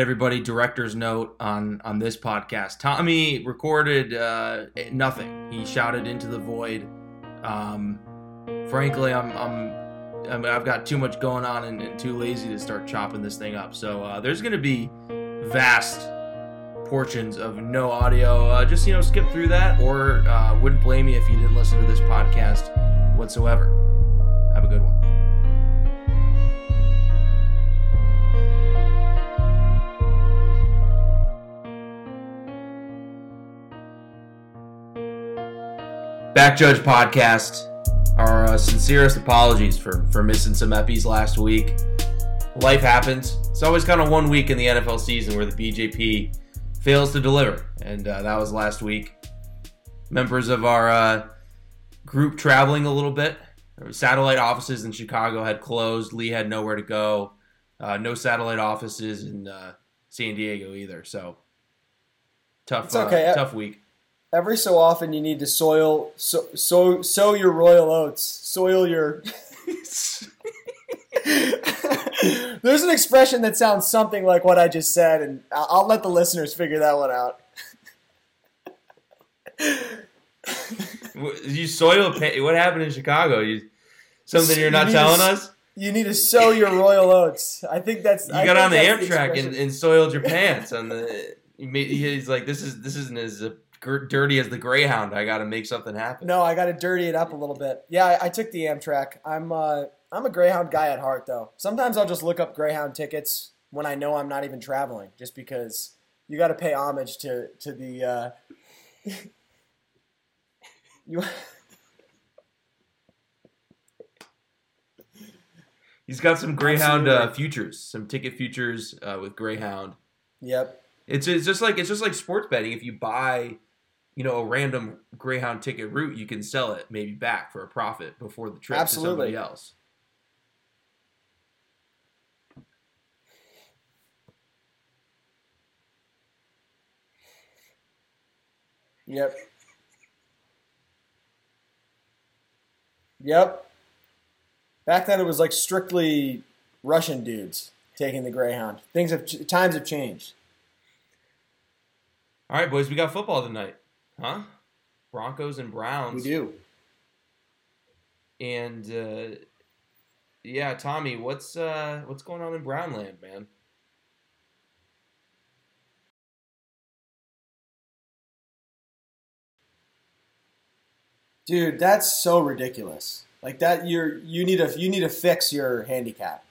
everybody director's note on on this podcast. Tommy recorded uh, nothing. He shouted into the void. Um, frankly I'm, I'm i mean, i've got too much going on and, and, too lazy to start chopping this thing up. So uh, there's gonna be vast portions of no audio. Uh, just you know skip through that or uh, wouldn't blame you if you didn't listen to this podcast whatsoever. Have a good one Back Judge Podcast. Our uh, sincerest apologies for for missing some epis last week. Life happens. It's always kind of one week in the NFL season where the BJP fails to deliver, and uh, that was last week. Members of our uh, group traveling a little bit. Satellite offices in Chicago had closed. Lee had nowhere to go. Uh, no satellite offices in uh, San Diego either. So tough. Okay. Uh, tough week every so often you need to soil so so sow your royal oats, soil your. There's an expression that sounds something like what I just said, and I'll let the listeners figure that one out. you soil. What happened in Chicago? You something you're not you telling to, us? You need to sow your royal oats. I think that's. You I got on the Amtrak and, and, soiled your pants on the. He's like, this is this isn't as dirty as the Greyhound. I got to make something happen. No, I got to dirty it up a little bit. Yeah, I, I took the Amtrak. I'm uh, I'm a Greyhound guy at heart, though. Sometimes I'll just look up Greyhound tickets when I know I'm not even traveling, just because you got to pay homage to to the. Uh, you. He's got some Greyhound uh, futures, some ticket futures uh, with Greyhound. Yep. It's, it's just like it's just like sports betting. If you buy you know a random Greyhound ticket route, you can sell it maybe back for a profit before the trip Absolutely. to somebody else. Yep. Yep. Back then, it was like strictly Russian dudes taking the Greyhound. Things have times have changed. All right, boys, we got football tonight. Huh? Broncos and Browns. We do. And uh, yeah, Tommy, what's uh, what's going on in Brownland, man? Dude, that's so ridiculous. Like that, you're you need to you need to fix your handicap.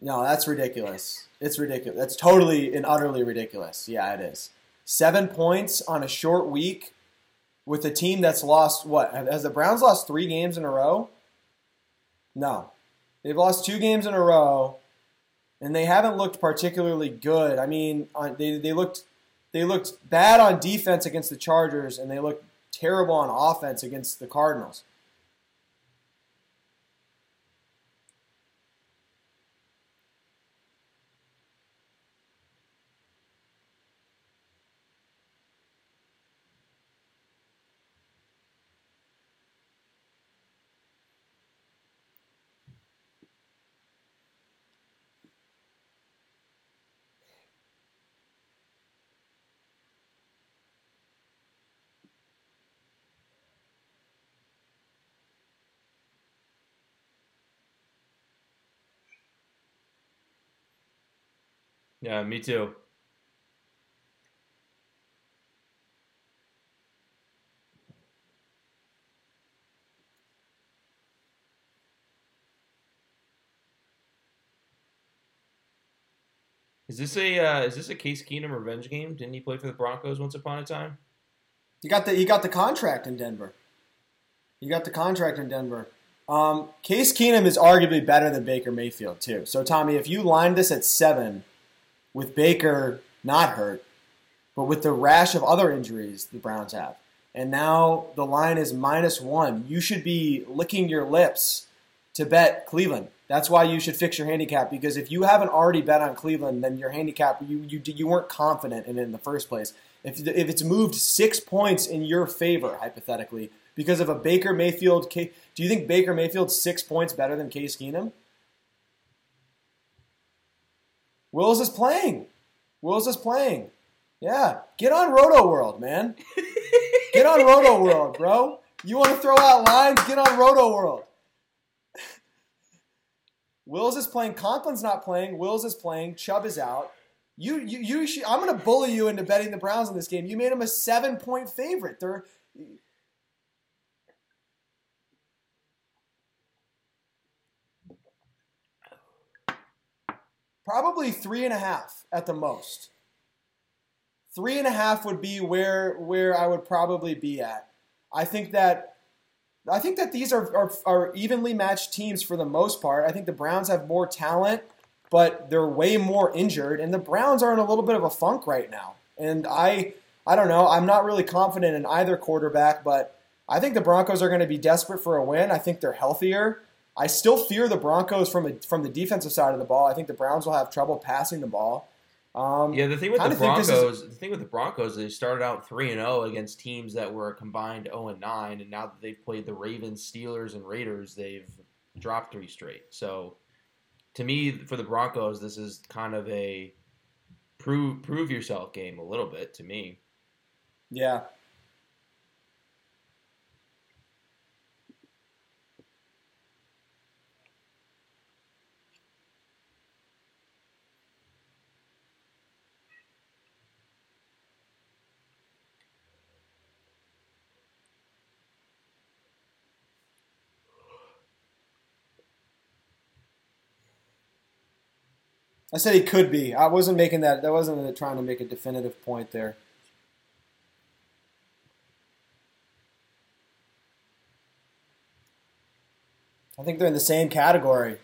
No, that's ridiculous. It's ridiculous. That's totally and utterly ridiculous. Yeah, it is seven points on a short week with a team that's lost what? Has the Browns lost three games in a row? No. They've lost two games in a row, and they haven't looked particularly good. I mean, they, they looked they looked bad on defense against the Chargers, and they looked terrible on offense against the Cardinals. Yeah, me too. Is this a uh, is this a Case Keenum revenge game? Didn't he play for the Broncos once upon a time? He got the he got the contract in Denver. He got the contract in Denver. Um, Case Keenum is arguably better than Baker Mayfield too. So Tommy, if you lined this at seven, with Baker not hurt, but with the rash of other injuries the Browns have. And now the line is minus one. You should be licking your lips to bet Cleveland. That's why you should fix your handicap because if you haven't already bet on Cleveland, then your handicap you you, you weren't confident in it in the first place. If if it's moved six points in your favor hypothetically because of a Baker Mayfield, do you think Baker Mayfield's six points better than Case Keenum? Wills is playing. Wills is playing. Yeah, get on Roto World, man. Get on Roto World, bro. You want to throw out lines? Get on Roto World. Wills is playing. Conklin's not playing. Wills is playing. Chubb is out. You, you, you. Should, I'm going to bully you into betting the Browns in this game. You made them a seven point favorite. They're probably three and a half at the most. Three and a half would be where where I would probably be at. I think that I think that these are, are, are evenly matched teams for the most part. I think the Browns have more talent, but they're way more injured, and the Browns are in a little bit of a funk right now. And I I don't know. I'm not really confident in either quarterback, but I think the Broncos are going to be desperate for a win. I think they're healthier. I still fear the Broncos from a, from the defensive side of the ball. I think the Browns will have trouble passing the ball. Um, Yeah, the thing with the kinda think this Broncos, the thing with the Broncos, they started out three and zero against teams that were a combined zero and nine, and now that they've played the Ravens, Steelers, and Raiders, they've dropped three straight. So, to me, for the Broncos, this is kind of a prove prove yourself game a little bit to me. yeah. I said he could be. I wasn't making that. That wasn't trying to make a definitive point there. I think they're in the same category.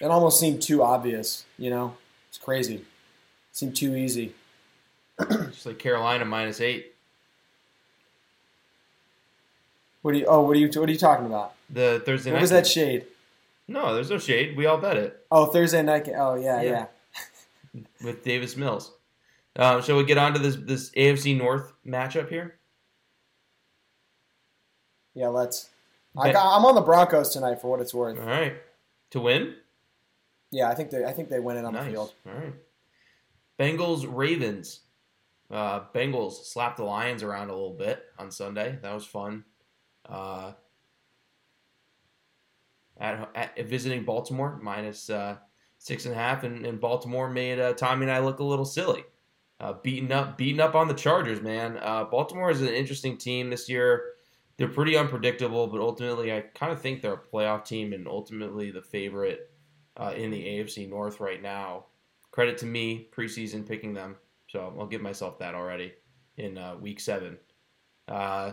It almost seemed too obvious, you know? It's crazy. It seemed too easy. Just like Carolina minus eight. What do you? Oh, what are you? What are you talking about? The Thursday What night. was that game. shade? no, there's no shade. We all bet it Oh, Thursday night. Oh, yeah, Yeah. yeah. with Davis Mills. Um, shall we get on to this this AFC North matchup here? Yeah, let's. I got, I'm on the Broncos tonight for what it's worth. All right, to win. Yeah, I think they. I think they win it on nice. the field. All right. Bengals Ravens. Uh, Bengals slapped the Lions around a little bit on Sunday. That was fun. Uh, at, at visiting Baltimore minus uh, six and a half, and, and Baltimore made uh, Tommy and I look a little silly. Uh, beating up, beating up on the Chargers, man. Uh, Baltimore is an interesting team this year. They're pretty unpredictable, but ultimately, I kind of think they're a playoff team, and ultimately the favorite in the AFC North right now. Credit to me, preseason picking them, so I'll give myself that already in uh, week seven. Uh,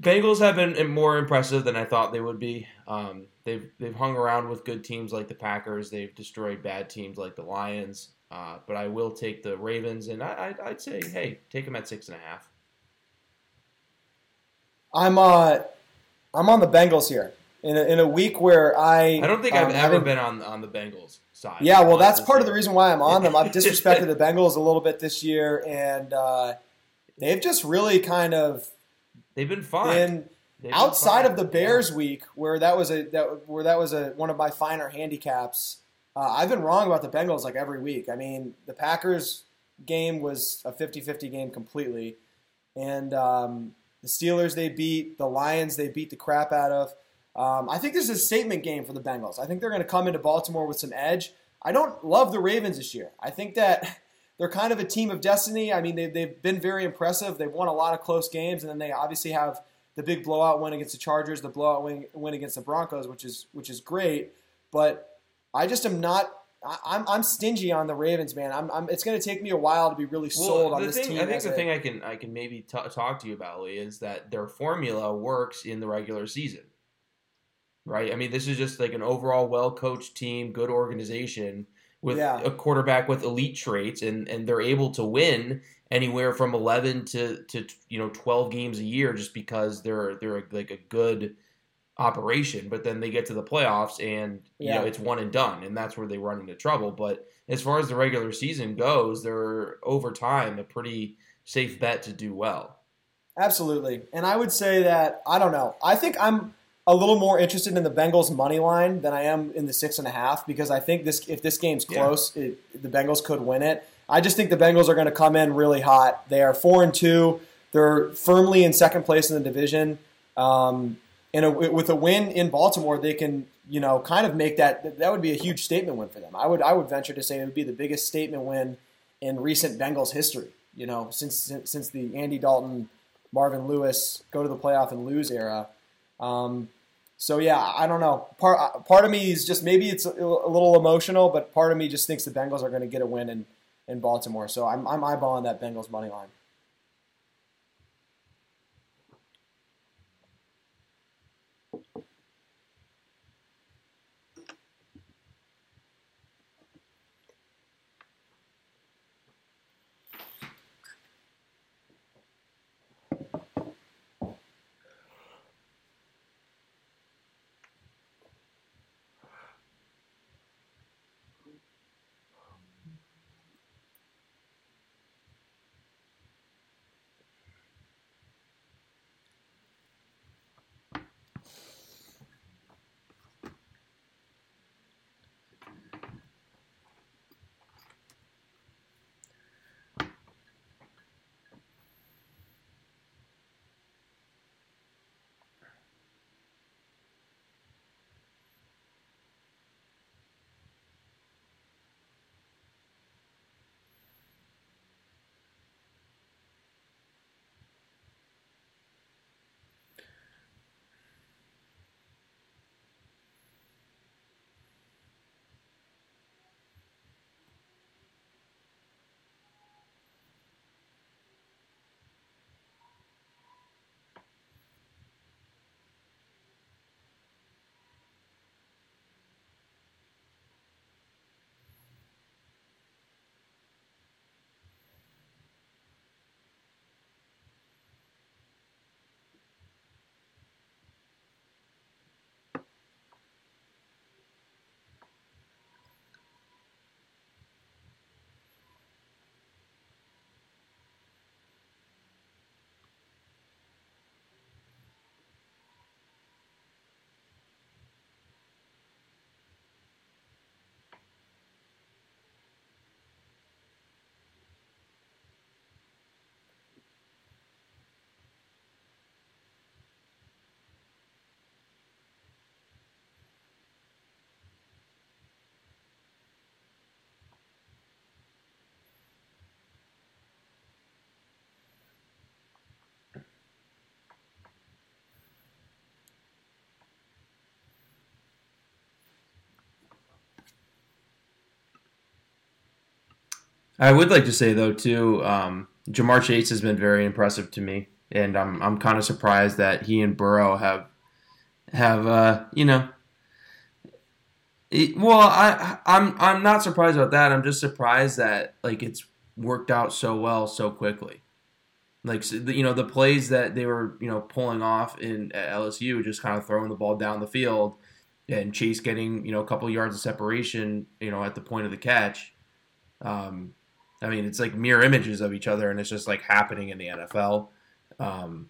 Bengals have been more impressive than I thought they would be. Um, they've they've hung around with good teams like the Packers. They've destroyed bad teams like the Lions. Uh, but I will take the Ravens, and I, I, I'd say, hey, take them at six and a half. I'm uh, I'm on the Bengals here in a, in a week where I. I don't think um, I've ever having- been on on the Bengals side. Yeah, well, that's part of the reason why I'm on them. I've disrespected the Bengals a little bit this year, and uh, they've just really kind of They've been fine. They've been outside fine. of the Bears week, where that was a that where that was a one of my finer handicaps. Uh, I've been wrong about the Bengals like every week. I mean, the Packers game was a 50-50 game completely, and um, the Steelers they beat the Lions they beat the crap out of. Um, I think this is a statement game for the Bengals. I think they're going to come into Baltimore with some edge. I don't love the Ravens this year. I think that they're kind of a team of destiny. I mean, they've, they've been very impressive. They've won a lot of close games, and then they obviously have the big blowout win against the Chargers, the blowout win, win against the Broncos, which is which is great. But I just am not. I, I'm I'm stingy on the Ravens, man. I'm, I'm it's going to take me a while to be really sold on this thing, team. I think the a- thing I can I can maybe t- talk to you about Lee is that their formula works in the regular season, right? I mean, this is just like an overall well coached team, good organization with Yeah. a quarterback with elite traits, and and they're able to win anywhere from eleven to to you know twelve games a year just because they're they're like a good operation but then they get to the playoffs and you know it's one and done and that's where they run into trouble but as far as the regular season goes they're over time a pretty safe bet to do well. Absolutely. And I would say that, I don't know. I think I'm a little more interested in the Bengals money line than I am in the six and a half because I think this if this game's close, yeah. it, the Bengals could win it. I just think the Bengals are going to come in really hot. They are four and two. They're firmly in second place in the division. Um, and a, with a win in Baltimore, they can you know kind of make that that would be a huge statement win for them. I would I would venture to say it would be the biggest statement win in recent Bengals history. You know, since since the Andy Dalton Marvin Lewis go to the playoff and lose era. Um, so yeah, I don't know. Part part of me is just maybe it's a, a, little emotional, but part of me just thinks the Bengals are going to get a win in, in Baltimore. So I'm I'm eyeballing that Bengals money line. I would like to say though too, um, Ja'Marr Chase has been very impressive to me, and I'm I'm kind of surprised that he and Burrow have have uh, you know. It, well, I I'm I'm not surprised about that. I'm just surprised that like it's worked out so well so quickly. Like you know the plays that they were you know pulling off in at LSU, just kind of throwing the ball down the field, and Chase getting you know a couple yards of separation, you know at the point of the catch. Um, I mean, it's like mirror images of each other, and it's just like happening in the NFL. Um,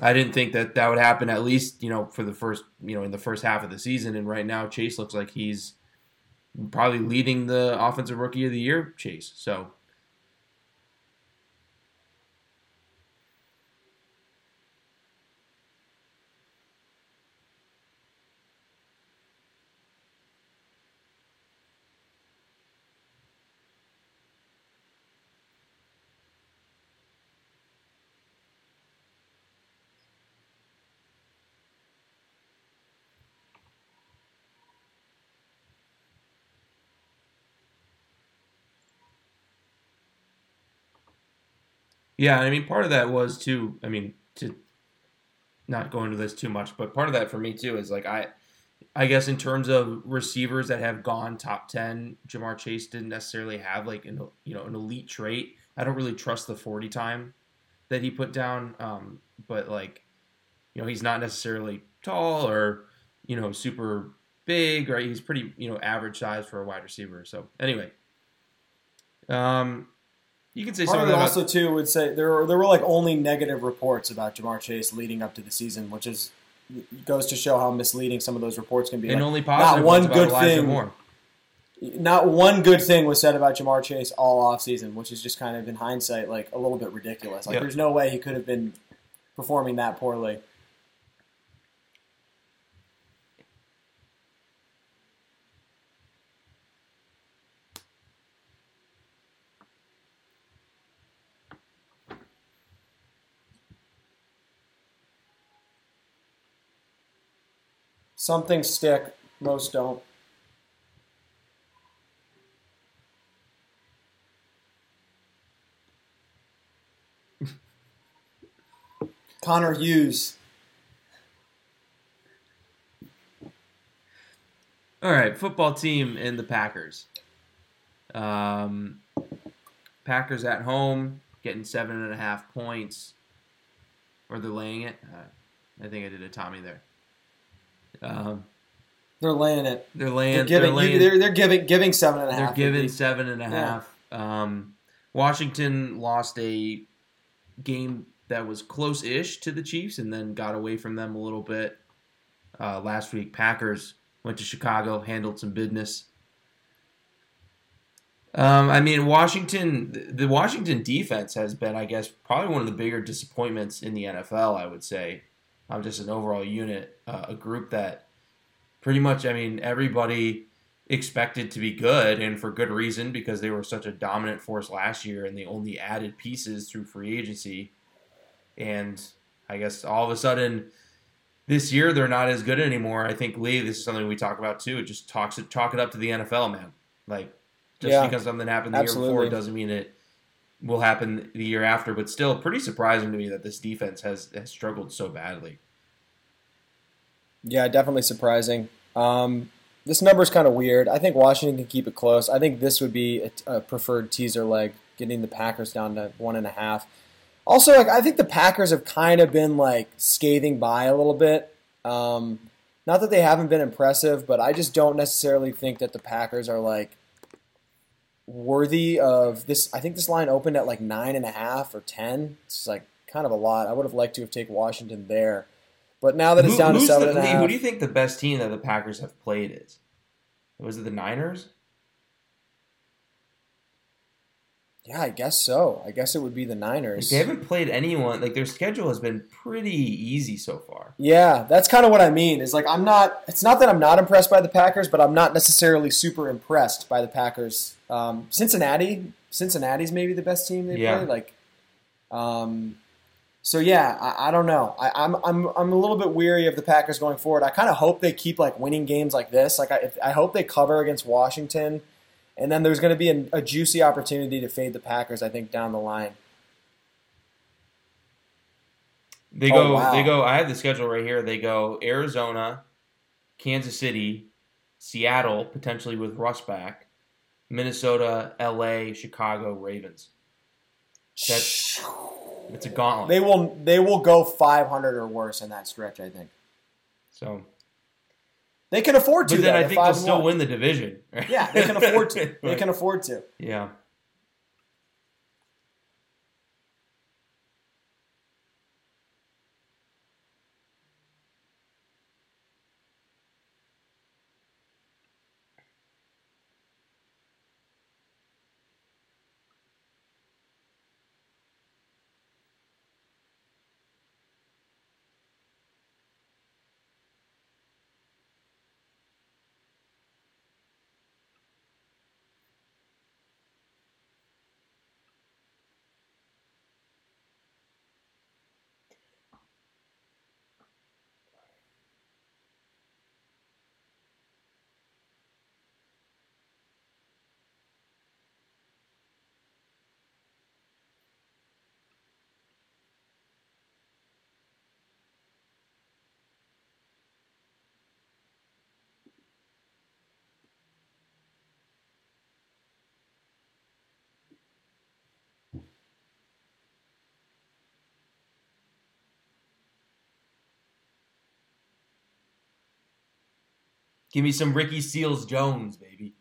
I didn't think that that would happen at least, you know, for the first, you know, in the first half of the season. And right now, Chase looks like he's probably leading the offensive rookie of the year chase. So Yeah, I mean, part of that was too. I mean, to not go into this too much, but part of that for me too is like I, I guess in terms of receivers that have gone top ten, Ja'Marr Chase didn't necessarily have like an you know an elite trait. I don't really trust the forty time that he put down, um, but like, you know, he's not necessarily tall or you know super big, right? He's pretty you know average size for a wide receiver. So anyway, um, You can say Part some of it also too would say there were there were like only negative reports about Ja'Marr Chase leading up to the season, which is goes to show how misleading some of those reports can be. and only positive one ones about good Elijah thing- Moore. Not one good thing was said about Ja'Marr Chase all offseason, which is just kind of in hindsight like a little bit ridiculous. Like Yep. there's no way he could have been performing that poorly. Some things stick, most don't. Connor Hughes. All right, football team and the Packers. Um, Packers at home getting seven and a half points, or they're laying it. Uh, I think I did a Tommy there. Um, They're laying it. they're laying. They're giving. they're laying. they're, they're giving giving seven They're giving would be- seven and a Yeah. half. Um, Washington lost a game that was close-ish to the Chiefs, and then got away from them a little bit uh, last week. Packers went to Chicago, handled some business. Um, I mean, Washington. The Washington defense has been, I guess, probably one of the bigger disappointments in the NFL. I would say, um, just an overall unit, uh, a group that pretty much, I mean, everybody expected to be good, and for good reason because they were such a dominant force last year, and they only added pieces through free agency. And I guess all of a sudden, this year they're not as good anymore. I think Lee, this is something we talk about too. It just talks it, chalk it up to the NFL, man. Like just Yeah, because something happened the year before doesn't mean it will happen the year after. But still, pretty surprising to me that this defense has has struggled so badly. Yeah, definitely surprising. Um, this is kind of weird. I think Washington can keep it close. I think this would be a, a preferred teaser leg, getting the Packers down to one and a half. Also, like I think the Packers have kind of been like scathing by a little bit. Um, not that they haven't been impressive, but I just don't necessarily think that the Packers are like worthy of this. I think this line opened at like nine and a half or ten. It's like kind of a lot. I would have liked to have taken Washington there, but now that it's Who- down to seven the- and a half. Who do you think the best team that the Packers have played is? Was it the Niners? Yeah, I guess so. I guess it would be the Like, Niners. they haven't played anyone. Like their schedule has been pretty easy so far. Yeah, that's kind of what I mean. Is like I'm not. It's not that I'm not impressed by the Packers, but I'm not necessarily super impressed by the Packers. Um, Cincinnati, Cincinnati's maybe the best team they Yeah. played. Like, um, so yeah, I, I don't know. I, I'm I'm I'm a little bit weary of the Packers going forward. I kind of hope they keep like winning games like this. Like I, I hope they cover against Washington, and then there's going to be a, a juicy opportunity to fade the Packers. I think down the line. They Oh, go. wow. They go. I have the schedule right here. They go Arizona, Kansas City, Seattle, potentially with Russ back, Minnesota, L.A., Chicago, Ravens. That's it's a gauntlet. They will they will go 500 or worse in that stretch. I think so, they can afford to. but then though. I think they'll still win the division. right? Yeah, they can afford to. They can afford to. Yeah. Give me some Ricky Seals Jones, baby.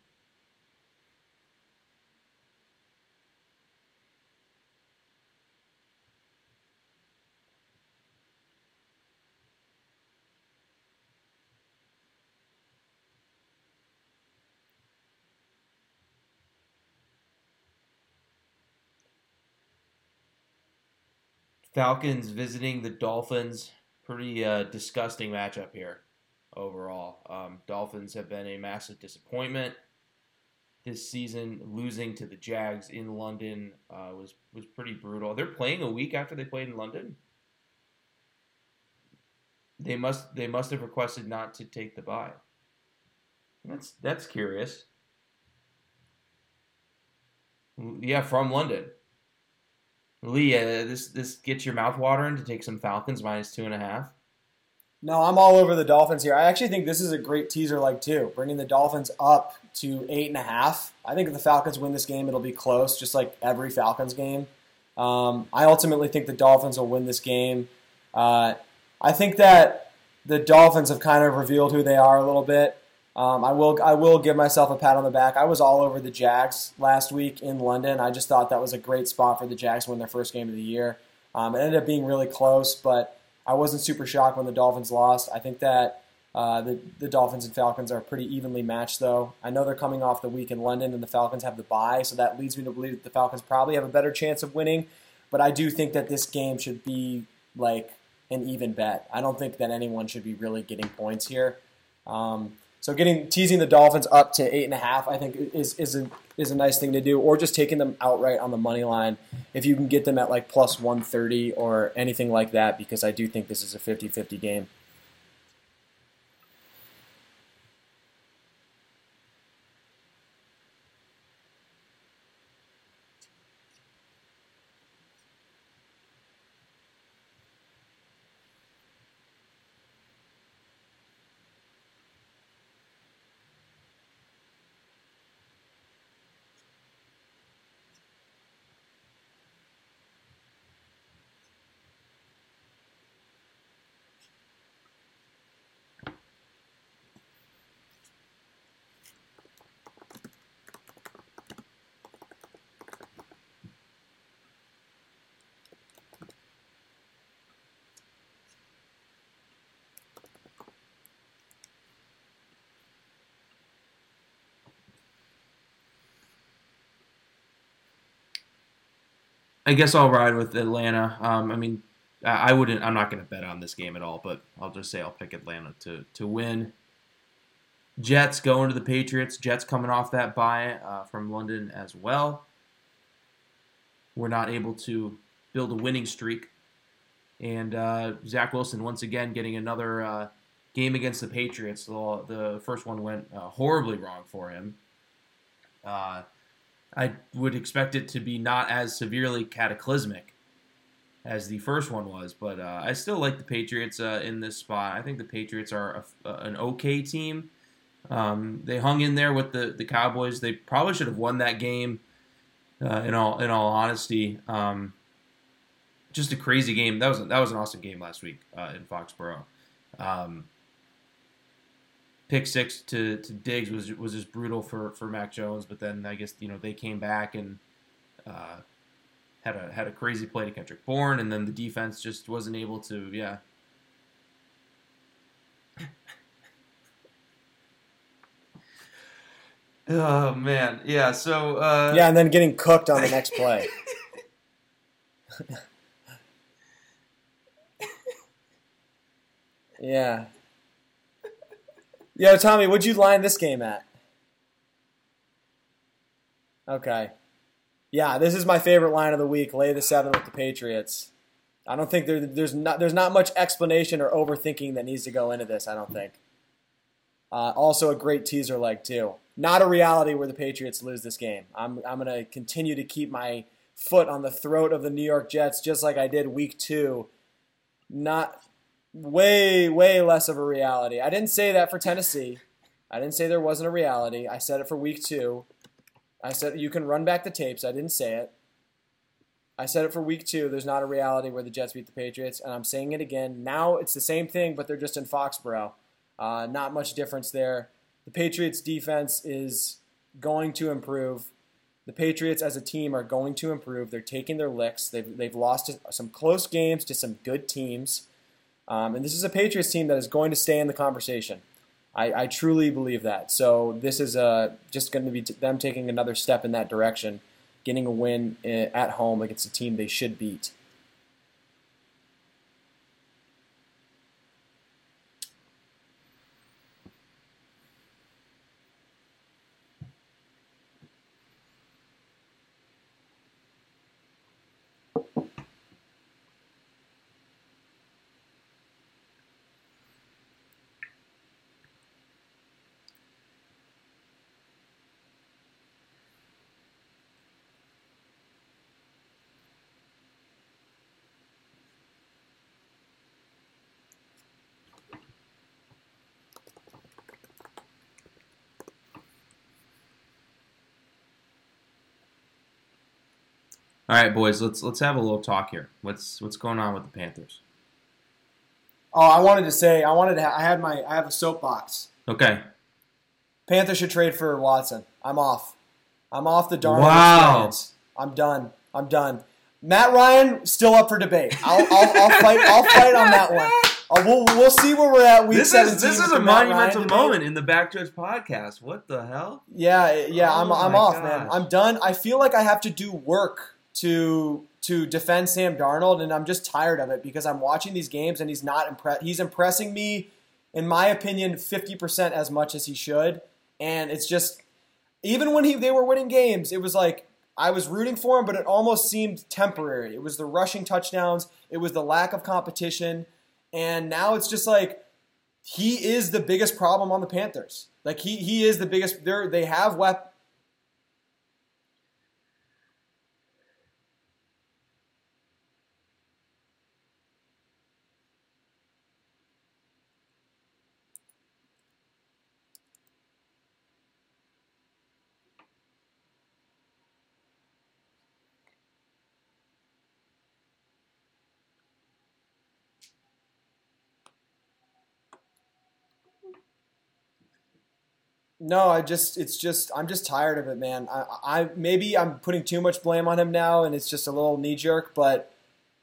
Falcons visiting the Dolphins. Pretty uh, disgusting matchup here overall. Um, Dolphins have been a massive disappointment this season. Losing to the Jags in London uh, was was pretty brutal. They're playing a week after they played in London. They must they must have requested not to take the bye. That's that's curious. Yeah, from London. Lee, uh, this this gets your mouth watering to take some Falcons minus two and a half. No, I'm all over the Dolphins here. I actually think this is a great teaser like too, bringing the Dolphins up to eight and a half. I think if the Falcons win this game, it'll be close, just like every Falcons game. Um, I ultimately think the Dolphins will win this game. Uh, I think that the Dolphins have kind of revealed who they are a little bit. Um, I will I will give myself a pat on the back. I was all over the Jags last week in London. I just thought that was a great spot for the Jags to win their first game of the year. Um, it ended up being really close, but I wasn't super shocked when the Dolphins lost. I think that uh, the, the Dolphins and Falcons are pretty evenly matched, though. I know they're coming off the week in London, and the Falcons have the bye, so that leads me to believe that the Falcons probably have a better chance of winning. But I do think that this game should be like an even bet. I don't think that anyone should be really getting points here. Um, so getting teasing the Dolphins up to eight and a half, I think is is a is a nice thing to do, or just taking them outright on the money line if you can get them at like plus one thirty or anything like that, because I do think this is a 50-50 game. I guess I'll ride with Atlanta. Um, I mean, I wouldn't. I'm not going to bet on this game at all, but I'll just say I'll pick Atlanta to to win. Jets going to the Patriots. Jets coming off that bye uh, from London as well. We're not able to build a winning streak, and uh, Zach Wilson once again getting another uh, game against the Patriots. The, the first one went uh, horribly wrong for him. Uh, I would expect it to be not as severely cataclysmic as the first one was, but uh, I still like the Patriots uh, in this spot. I think the Patriots are a, a, an okay team. Um, they hung in there with the, the Cowboys. They probably should have won that game. Uh, in all in all honesty, um, just a crazy game. That was that was an awesome game last week uh, in Foxborough. Um, pick six to, to Diggs was was just brutal for, for Mac Jones. But then I guess you know they came back and uh, had a had a crazy play to Kendrick Bourne, and then the defense just wasn't able to yeah. oh man, yeah. So uh, yeah, and then getting cooked on the next play. yeah. Yo, Tommy, what'd you line this game at? Okay. Yeah, this is my favorite line of the week. Lay the seven with the Patriots. I don't think there, there's not there's not much explanation or overthinking that needs to go into this. I don't think. Uh, also, a great teaser leg too. Not a reality where the Patriots lose this game. I'm I'm gonna continue to keep my foot on the throat of the New York Jets, just like I did week two. Not way, way less of a reality. I didn't say that for Tennessee. I didn't say there wasn't a reality. I said it for week two. I said you can run back the tapes. I didn't say it. I said it for week two. There's not a reality where the Jets beat the Patriots, and I'm saying it again. Now it's the same thing, but they're just in Foxborough. Uh, not much difference there. The Patriots' defense is going to improve. The Patriots as a team are going to improve. They're taking their licks. They've, they've lost some close games to some good teams. Um, and this is a Patriots team that is going to stay in the conversation. I, I truly believe that. So this is uh, just going to be t- them taking another step in that direction, getting a win eh, at home against a team they should beat. All right, boys, let's let's have a little talk here. What's what's going on with the Panthers? Oh, I wanted to say I wanted to. Ha- I had my I have a soapbox. Okay. Panthers should trade for Watson. I'm off. I'm off the darn. Wow. experience. I'm done. I'm done. Matt Ryan still up for debate. I'll, I'll, I'll fight. I'll fight on that one. Uh, we'll, we'll see where we're at week This is this is a the Matt Ryan monumental moment in the Back Judge podcast. What the hell? Yeah, yeah, I'm, Oh I'm my off, man. I'm done. I feel like I have to do work to to defend Sam Darnold, and I'm just tired of it because I'm watching these games and he's not impress. He's impressing me, in my opinion, 50% as much as he should, and it's just even when he they were winning games, it was like I was rooting for him, but it almost seemed temporary. It was the rushing touchdowns, it was the lack of competition, and now it's just like he is the biggest problem on the Panthers. Like he he is the biggest. They they have wep. No, I just it's just I'm just tired of it, man. I, I maybe I'm putting too much blame on him now, and it's just a little knee jerk. But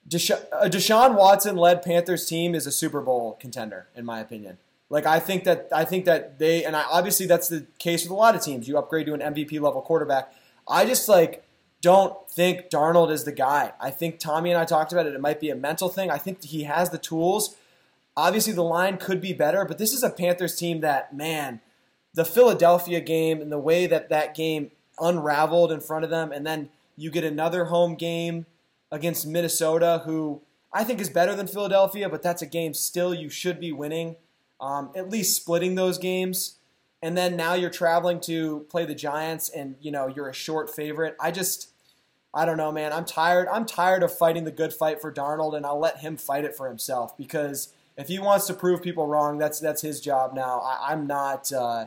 Desha- a Deshaun Watson led Panthers team is a Super Bowl contender, in my opinion. Like I think that I think that they and I, obviously that's the case with a lot of teams. You upgrade to an MVP level quarterback. I just like don't think Darnold is the guy. I think Tommy and I talked about it. It might be a mental thing. I think he has the tools. Obviously, the line could be better, but this is a Panthers team that man the Philadelphia game and the way that that game unraveled in front of them, and then you get another home game against Minnesota, who I think is better than Philadelphia, but that's a game still you should be winning, um, at least splitting those games. And then now you're traveling to play the Giants, and you know you're a short favorite. I just, I don't know, man. I'm tired. I'm tired of fighting the good fight for Darnold, and I'll let him fight it for himself because if he wants to prove people wrong, that's that's his job now. I, I'm not. Uh,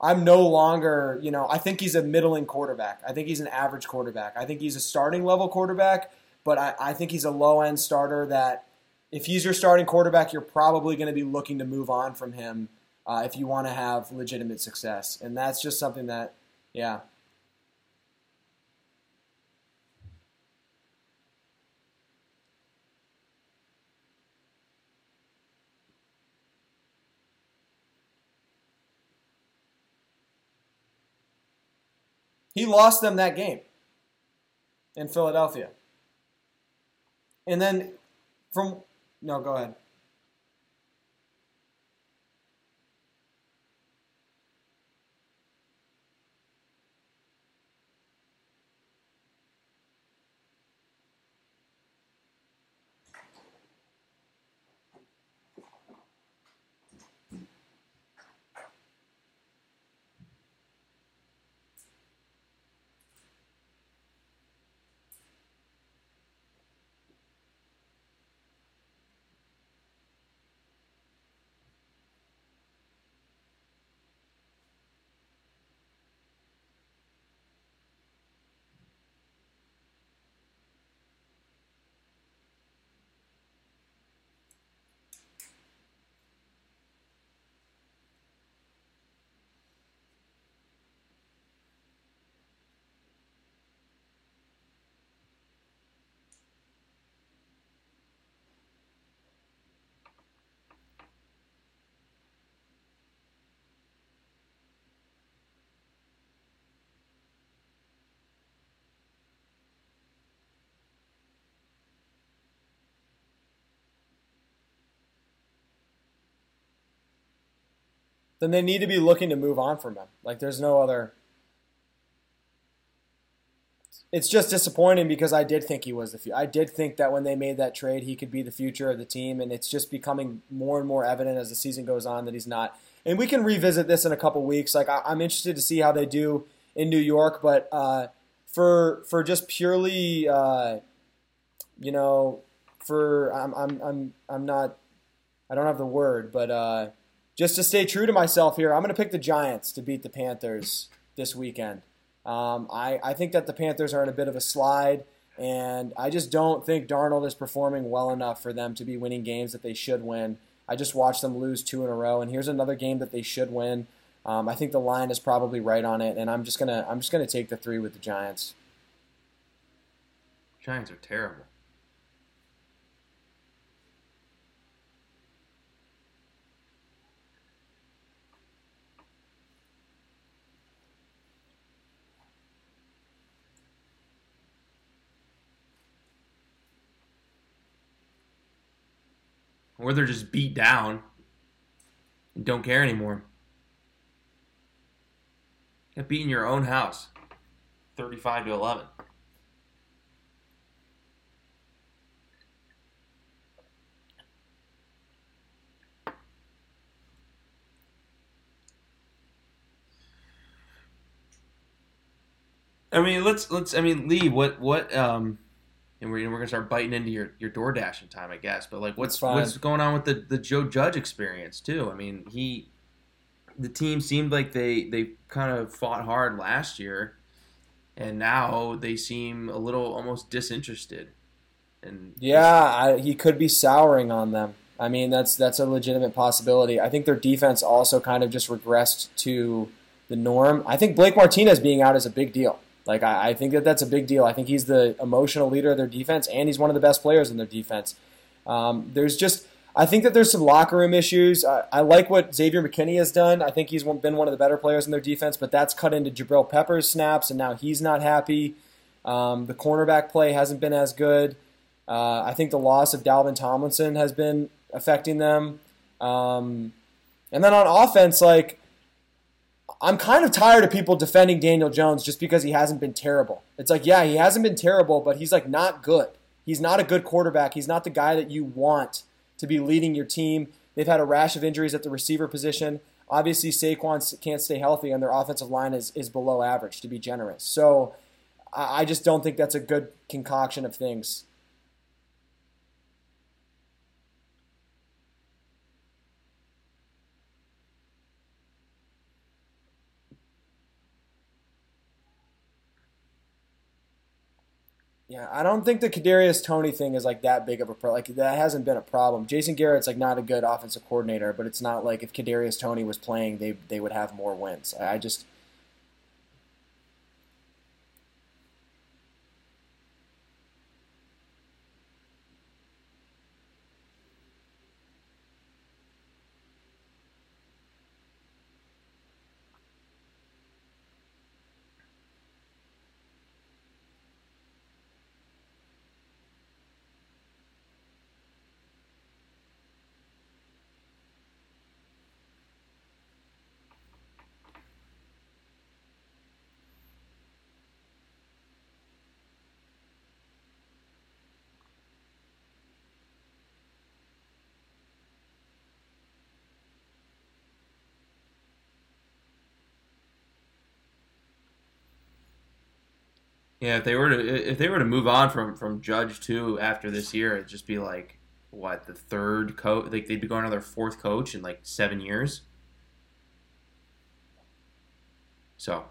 I'm no longer, you know, I think he's a middling quarterback. I think he's an average quarterback. I think he's a starting level quarterback, but I, I think he's a low end starter that if he's your starting quarterback, you're probably going to be looking to move on from him uh, if you want to have legitimate success. And that's just something that, yeah. He lost them that game in Philadelphia. And then from no, go ahead. Then they need to be looking to move on from him. Like there's no other it's just disappointing because I did think he was the future. I did think that when they made that trade, he could be the future of the team, and it's just becoming more and more evident as the season goes on that he's not. And we can revisit this in a couple weeks. Like I, I'm interested to see how they do in New York, but uh, for for just purely, uh, you know, for I'm I'm I'm I'm not. I don't have the word, but uh, just to stay true to myself here, I'm going to pick the Giants to beat the Panthers this weekend. Um, I, I think that the Panthers are in a bit of a slide. And I just don't think Darnold is performing well enough for them to be winning games that they should win. I just watched them lose two in a row, and here's another game that they should win. Um, I think the line is probably right on it, and I'm just gonna I'm just gonna take the three with the Giants. Giants are terrible. Or they're just beat down and don't care anymore. Got beat in your own house, thirty-five to eleven. I mean, let's let's. I mean, Lee, what what um, and we're we're gonna start biting into your your door dashing time, I guess. But like, what's what's going on with the the Joe Judge experience too? I mean, he, the team seemed like they they kind of fought hard last year, and now they seem a little almost disinterested. And yeah, I, he could be souring on them. I mean, that's that's a legitimate possibility. I think their defense also kind of just regressed to the norm. I think Blake Martinez being out is a big deal. Like I, I, think that that's a big deal. I think he's the emotional leader of their defense, and he's one of the best players in their defense. Um, there's just I think that there's some locker room issues. I, I, like what Xavier McKinney has done. I think he's been one of the better players in their defense, but that's cut into Jabril Peppers' snaps, and now he's not happy. Um, the cornerback play hasn't been as good. Uh, I think the loss of Dalvin Tomlinson has been affecting them. Um, and then on offense, like I'm kind of tired of people defending Daniel Jones just because he hasn't been terrible. It's like, yeah, he hasn't been terrible, but he's like not good. He's not a good quarterback. He's not the guy that you want to be leading your team. They've had a rash of injuries at the receiver position. Obviously, Saquon can't stay healthy, and their offensive line is, is below average, to be generous. So I just don't think that's a good concoction of things. Yeah, I don't think the Kadarius Toney thing is like that big of a pro. Like that hasn't been a problem. Jason Garrett's like not a good offensive coordinator, but it's not like if Kadarius Toney was playing, they they would have more wins. I just Yeah, if they were to if they were to move on from from Judge too after this year, it'd just be like what the third coach. Like they'd be going to their fourth coach in like seven years. So,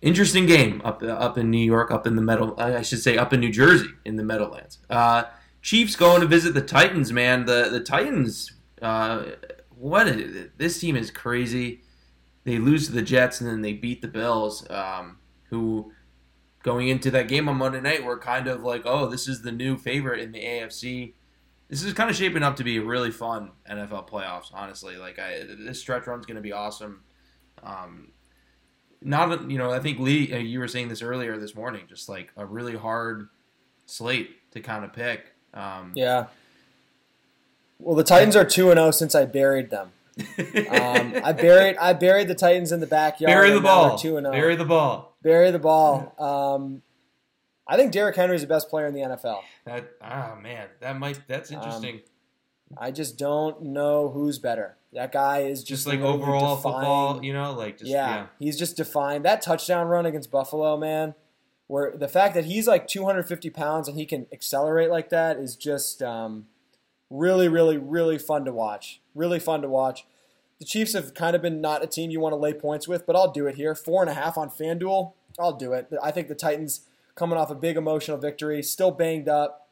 interesting game up up in New York, up in the metal. I should say up in New Jersey in the Meadowlands. Uh, Chiefs going to visit the Titans. Man, the the Titans. Uh, what is, this team is crazy. They lose to the Jets and then they beat the Bills, um, who going into that game on Monday night, we're kind of like, oh, this is the new favorite in the AFC. This is kind of shaping up to be a really fun NFL playoffs. Honestly, like I, this stretch run's going to be awesome. Um, not you know, I think Lee, uh, you were saying this earlier this morning, just like a really hard slate to kind of pick. Um, yeah. Well, the Titans are two and zero oh since I buried them. um, I buried I buried the Titans in the backyard. Bury the ball. Two and zero. Oh. Bury the ball. Bury the ball. Um, I think Derrick Henry is the best player in the NFL. That ah man, that might that's um, interesting. Um, I just don't know who's better. That guy is just, just like overall defined. football, you know, like just, yeah, yeah, he's just defined. That touchdown run against Buffalo, man, where the fact that he's like 250 pounds and he can accelerate like that is just um, really, really, really fun to watch. Really fun to watch. The Chiefs have kind of been not a team you want to lay points with, but I'll do it here. Four and a half on FanDuel. I'll do it. I think the Titans coming off a big emotional victory, still banged up.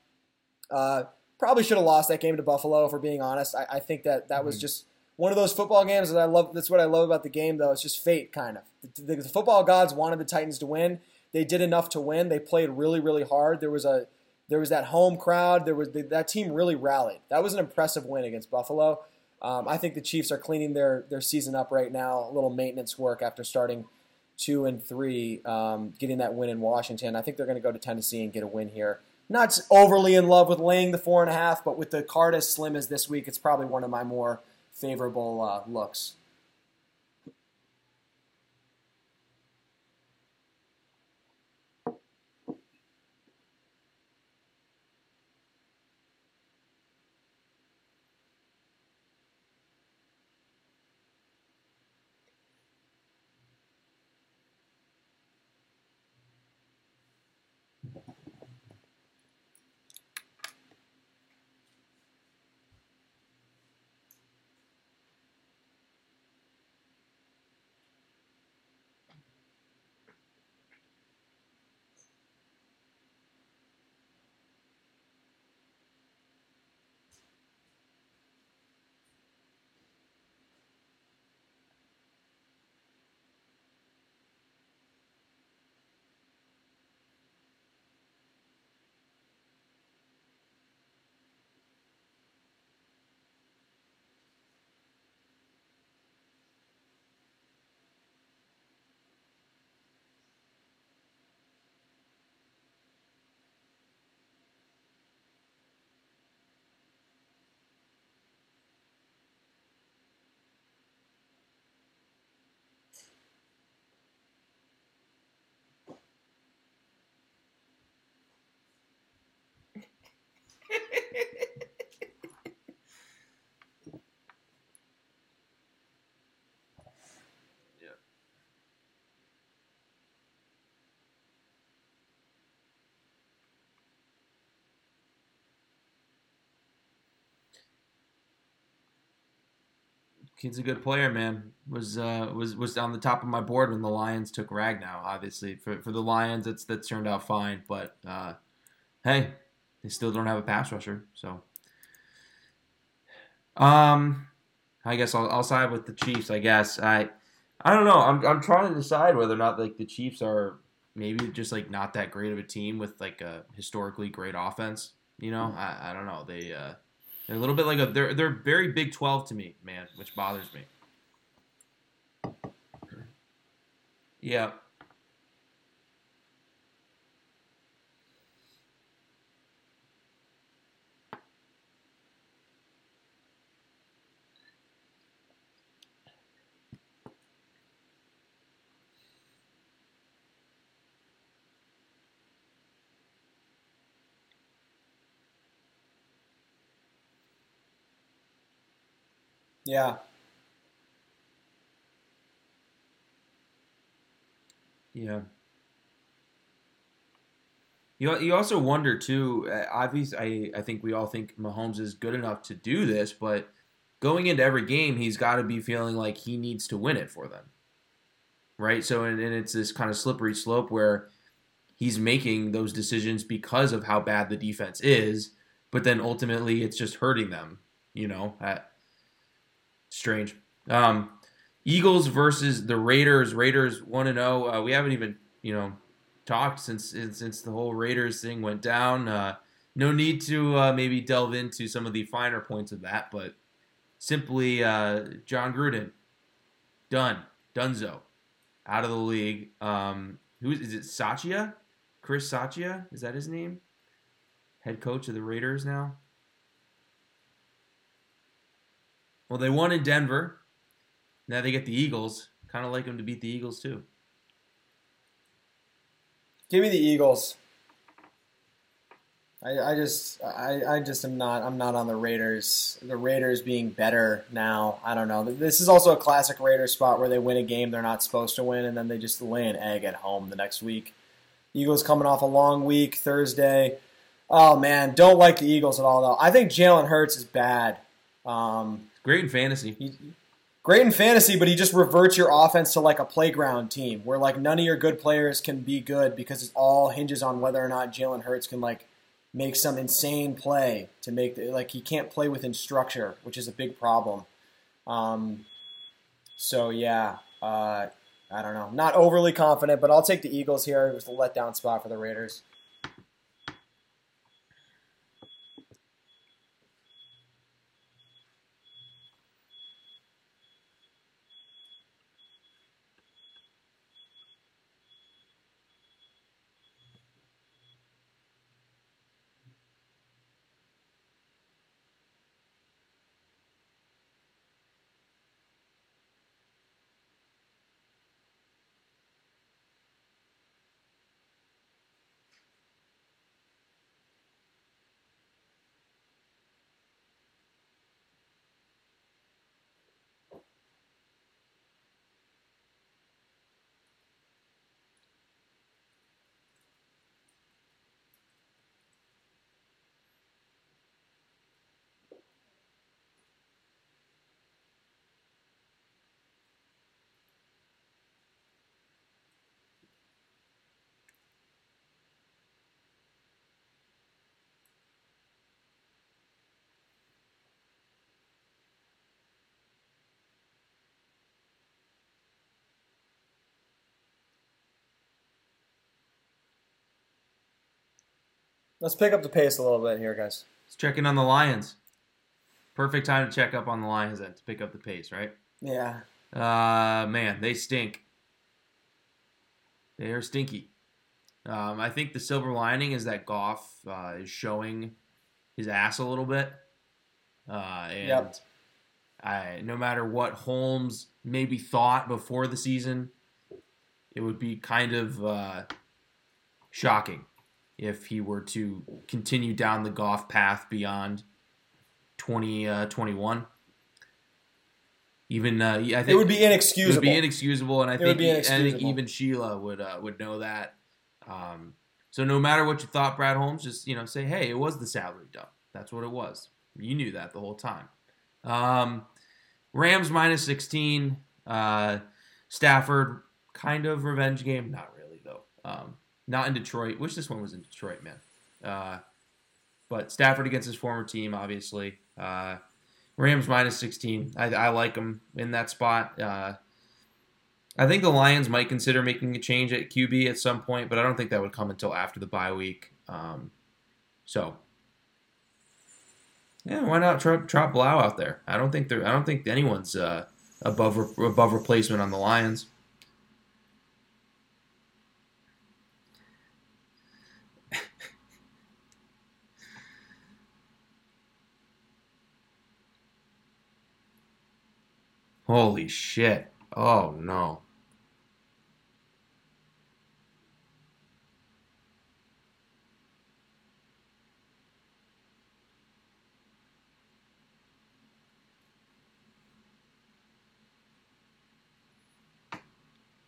Uh, probably should have lost that game to Buffalo, if we're being honest. I, I think that that was just one of those football games that I love. That's what I love about the game, though. It's just fate, kind of. The, the, the football gods wanted the Titans to win. They did enough to win. They played really, really hard. There was a there was that home crowd. There was that team really rallied. That was an impressive win against Buffalo. Um, I think the Chiefs are cleaning their their season up right now. A little maintenance work after starting two and three, um, getting that win in Washington. I think they're going to go to Tennessee and get a win here not overly in love with laying the four and a half, but with the card as slim as this week, it's probably one of my more favorable uh, looks. Kid's a good player, man. Was uh, was was on the top of my board when the Lions took Ragnow. Obviously, for for the Lions, that's that's turned out fine. But uh, hey, they still don't have a pass rusher, so. Um, I guess I'll, I'll side with the Chiefs. I guess I, I don't know. I'm I'm trying to decide whether or not like the Chiefs are maybe just like not that great of a team with like a historically great offense. You know, I, I don't know. They uh, they're a little bit like a they're they're very Big Twelve to me, man, which bothers me. Yeah. Yeah. Yeah. You, you also wonder too. uh, Obviously, I I think we all think Mahomes is good enough to do this, but going into every game, he's got to be feeling like he needs to win it for them, right? So, and, and it's this kind of slippery slope where he's making those decisions because of how bad the defense is, but then ultimately it's just hurting them. You know, at, strange. Um, Eagles versus the Raiders. Raiders one and zero. Uh, we haven't even you know talked since since the whole Raiders thing went down. Uh, no need to uh, maybe delve into some of the finer points of that, but simply uh, Jon Gruden done, Dunzo, out of the league. Um, who is, is it? Satia, Chris Satia, is that his name? Head coach of the Raiders now. Well, they won in Denver. Now they get the Eagles. Kind of like them to beat the Eagles too. Give me the Eagles. I, I just I, I just am not I'm not on the Raiders. The Raiders being better now. I don't know. This is also a classic Raiders spot where they win a game they're not supposed to win, and then they just lay an egg at home the next week. Eagles coming off a long week Thursday. Oh man, don't like the Eagles at all though. I think Jalen Hurts is bad. Um, Great in fantasy. he, great in fantasy, but he just reverts your offense to like a playground team where like none of your good players can be good because it all hinges on whether or not Jalen Hurts can like make some insane play to make the, like he can't play within structure, which is a big problem. Um, so yeah, uh, I don't know, not overly confident, but I'll take the Eagles here. It was the letdown spot for the Raiders. Let's pick up the pace a little bit here, guys. Let's check in on the Lions. Perfect time to check up on the Lions then to pick up the pace, right? Yeah. Uh, man, they stink. They are stinky. Um, I think the silver lining is that Goff uh, is showing his ass a little bit, uh, and Yep. I, no matter what Holmes maybe thought before the season, it would be kind of uh, shocking if he were to continue down the Goff path beyond 2021. Even uh, I think It would be inexcusable. it would be inexcusable, and I think I think even Sheila would uh, would know that. Um, so no matter what you thought, Brad Holmes, just you know say, hey, it was the salary dump. That's what it was. You knew that the whole time. Um, Rams minus sixteen. Uh, Stafford kind of revenge game. Not really though. Um, not in Detroit. Wish this one was in Detroit, man. Uh, but Stafford against his former team, obviously. Uh, Rams minus 16. I, I like them in that spot. Uh, I think the Lions might consider making a change at QB at some point, but I don't think that would come until after the bye week. Um, so, yeah, why not trot Blough out there? I don't think there. I don't think anyone's uh, above re- above replacement on the Lions. Holy shit! Oh no.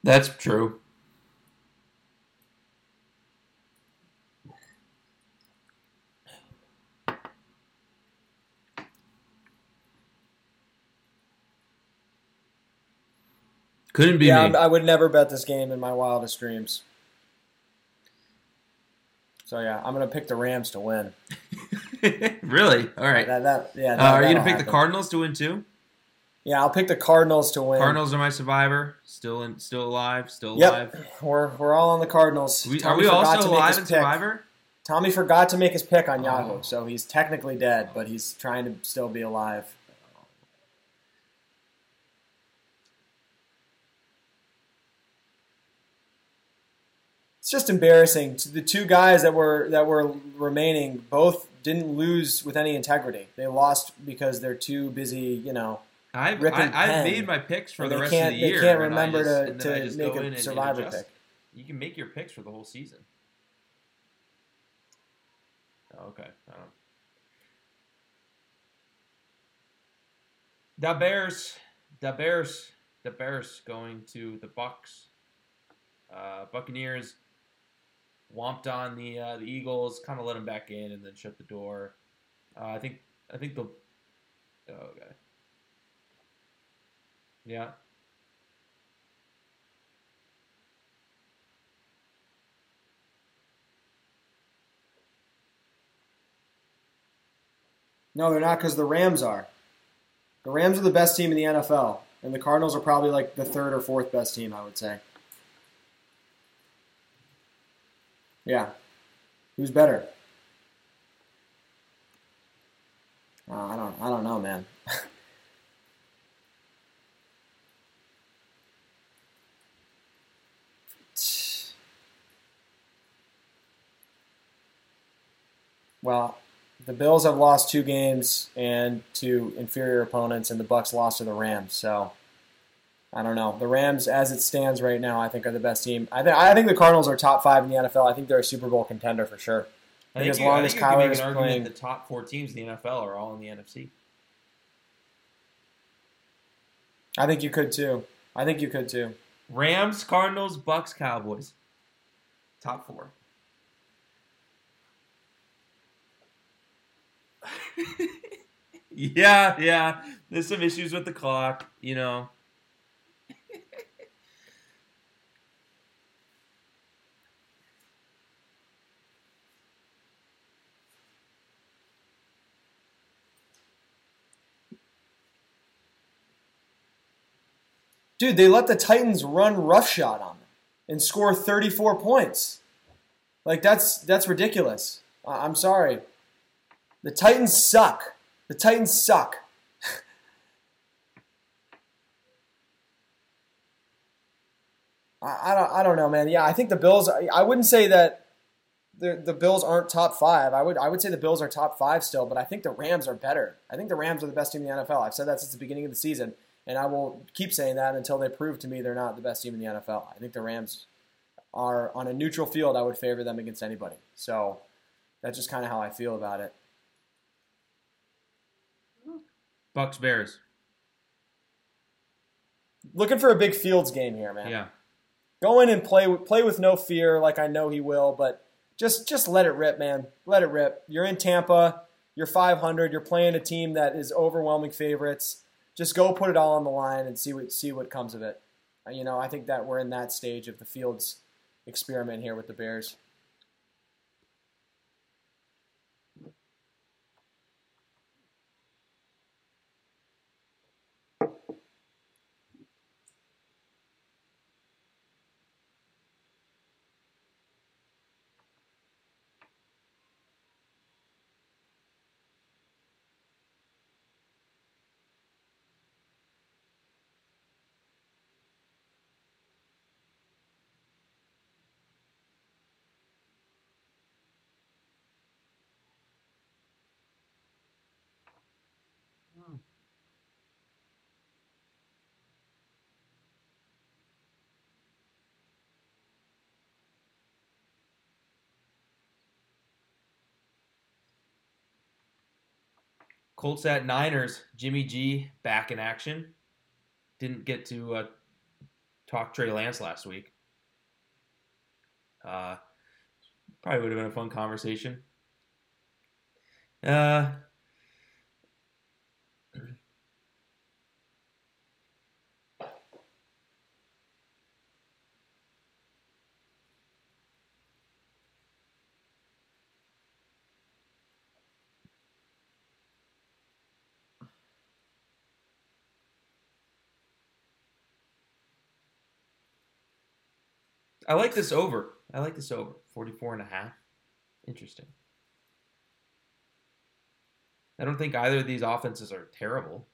That's true. Couldn't be yeah, me. I would never bet this game in my wildest dreams. So yeah, I'm gonna pick the Rams to win. really? All right. That, that, yeah. Uh, are you gonna pick the. Cardinals to win too? Yeah, I'll pick the Cardinals to win. Cardinals are my survivor. Still in, still alive. Still Yep, alive. we're we're all on the Cardinals. We, are we all forgot still to alive pick. Survivor? Tommy forgot to make his pick on Yahoo, Oh. so he's technically dead, but he's trying to still be alive. Just embarrassing. The two guys that were that were remaining both didn't lose with any integrity. They lost because they're too busy, you know. I've, Rip I, and I've made my picks for the rest of the they year. can't remember just- to- I to make a in and- and survivor pick. You can make your picks for the whole season. Oh, okay. I don't. The Bears, the Bears, the Bears going to the Bucks. Uh, Buccaneers womped on the uh, the Eagles, kind of let them back in, and then shut the door. Uh, I think I think the oh, okay. Yeah. No, they're not because the Rams are. The Rams are the best team in the NFL, and the Cardinals are probably like the third or fourth best team, I would say. Yeah. Who's better? Uh, I don't. I don't know, man. well, the Bills have lost two games and to inferior opponents, and the Bucks lost to the Rams. So I don't know. The Rams, as it stands right now, I think are the best team. I think I think the Cardinals are top five in the NFL. I think they're a Super Bowl contender for sure. I think, as long as you can Kyler make is playing, the top four teams in the NFL are all in the NFC. I think you could too. I think you could too. Rams, Cardinals, Bucks, Cowboys. Top four. yeah, yeah. There's some issues with the clock, you know. Dude, they let the Titans run roughshod on them and score 34 points. Like that's that's ridiculous. I'm sorry. The Titans suck. The Titans suck. I, I don't I don't know, man. Yeah, I think the Bills. I, I wouldn't say that the the Bills aren't top five. I would I would say the Bills are top five still, but I think the Rams are better. I think the Rams are the best team in the NFL. I've said that since the beginning of the season, and I will keep saying that until they prove to me they're not the best team in the NFL. I think the Rams are on a neutral field. I would favor them against anybody. So that's just kind of how I feel about it. Bucks, Bears. Looking for a big Fields game here, man. Yeah. Go in and play play with no fear, like I know he will, but just just let it rip, man. Let it rip. You're in Tampa. You're 500. You're playing a team that is overwhelming favorites. Just go put it all on the line and see what see what comes of it. You know, I think that we're in that stage of the Fields experiment here with the Bears. Colts at Niners. Jimmy G back in action. Didn't get to uh, talk Trey Lance last week. Uh, probably would have been a fun conversation. Uh, I like this over. I like this over. 44 and a half. Interesting. I don't think either of these offenses are terrible.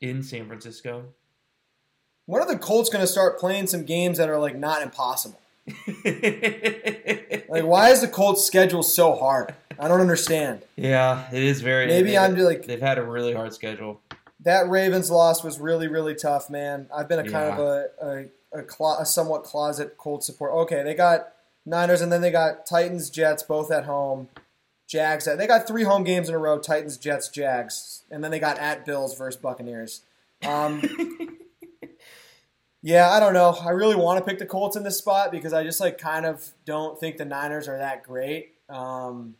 In San Francisco. When are the Colts going to start playing some games that are like not impossible? Like, why is the Colts schedule so hard? I don't understand. yeah, it is very. Maybe I'm like They've had a really hard schedule. That Ravens loss was really really tough, man. I've been a kind of a a, a, clo- a somewhat closet Colts support. Okay, they got Niners and then they got Titans, Jets both at home. Jags. They got three home games in a row: Titans, Jets, Jags, and then they got at Bills versus Buccaneers. Um, yeah, I don't know. I really want to pick the Colts in this spot because I just like kind of don't think the Niners are that great. Um,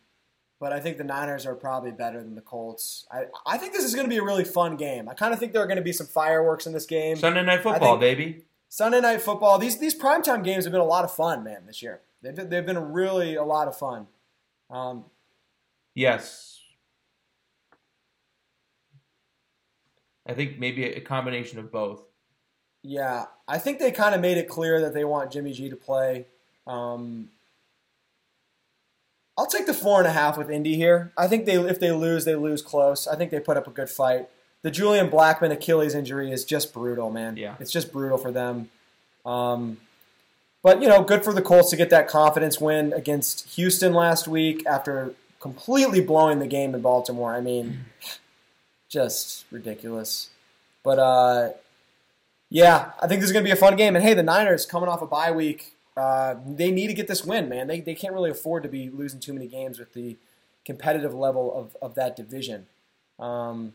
but I think the Niners are probably better than the Colts. I, I think this is going to be a really fun game. I kind of think there are going to be some fireworks in this game. Sunday night football, baby. Sunday night football. These these primetime games have been a lot of fun, man. This year they've been, they've been really a lot of fun. Um, Yes. I think maybe a combination of both. yeah, I think they kind of made it clear that they want Jimmy G to play. Um, I'll take the four and a half with Indy here. I think they if they lose, they lose close. I think they put up a good fight. The Julian Blackmon Achilles injury is just brutal, man. Yeah. it's just brutal for them. Um, but you know, good for the Colts to get that confidence win against Houston last week after completely blowing the game in Baltimore. I mean, just ridiculous. But uh, yeah, I think this is going to be a fun game. And hey, the Niners coming off a bye week, uh, they need to get this win, man. They, they can't really afford to be losing too many games with the competitive level of, of that division. Um,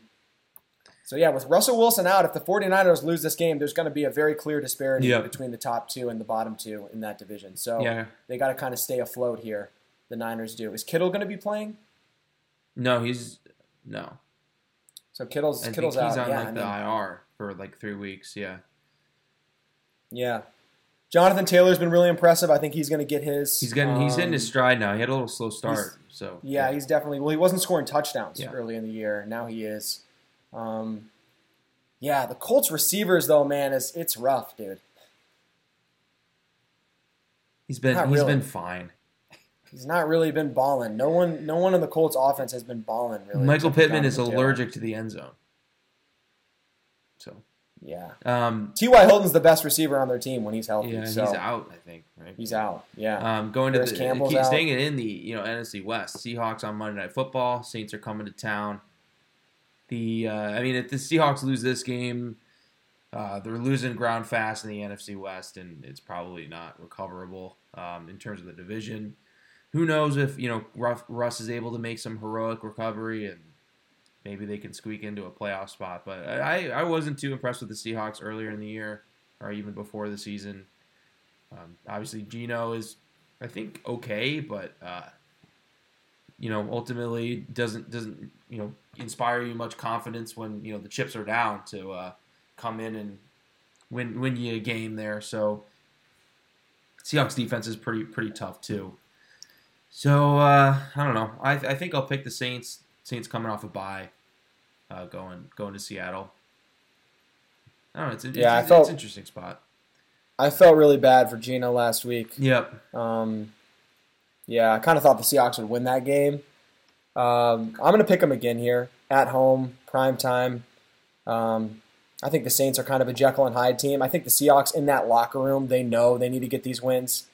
so yeah, with Russell Wilson out, if the 49ers lose this game, there's going to be a very clear disparity Yep. between the top two and the bottom two in that division. So Yeah. they got to kind of stay afloat here. The Niners do. Is Kittle going to be playing? No, he's no. So Kittle's I Kittle's he's out. on yeah, like I the IR for like three weeks. Yeah. yeah. Jonathan Taylor's been really impressive. I think he's going to get his. He's getting he's hitting his um, stride now. He had a little slow start, so Yeah, he's definitely. Well, he wasn't scoring touchdowns Yeah. early in the year. Now he is. Um, yeah, the Colts receivers though, man, is it's rough, dude. he's been Not he's really. been fine. He's not really been balling. No one, no one in the Colts offense has been balling really. Michael Pittman is allergic to the end zone. Yeah, um, T.Y. Hilton's the best receiver on their team when he's healthy. yeah, so he's out. I think right. He's out. Yeah. Um, going to the Campbell's keep out. staying in the you know NFC West. Seahawks on Monday Night Football. Saints are coming to town. The uh, I mean, if the Seahawks lose this game, uh, they're losing ground fast in the NFC West, and it's probably not recoverable um, in terms of the division. Who knows if you know Ruff, Russ is able to make some heroic recovery and maybe they can squeak into a playoff spot. But I, I wasn't too impressed with the Seahawks earlier in the year or even before the season. Um, obviously, Geno is, I think, okay, but uh, you know, ultimately doesn't doesn't you know inspire you much confidence when you know the chips are down to uh, come in and win win you a game there. So Seahawks defense is pretty pretty tough too. So uh, I don't know. I, I think I'll pick the Saints. Saints coming off a bye, uh, going going to Seattle. I don't know. It's, it's, Yeah, I it's, felt- it's an interesting spot. I felt really bad for Geno last week. Yep. Um, yeah, I kind of thought the Seahawks would win that game. Um, I'm going to pick them again here at home, prime time. Um, I think the Saints are kind of a Jekyll and Hyde team. I think the Seahawks in that locker room, they know they need to get these wins.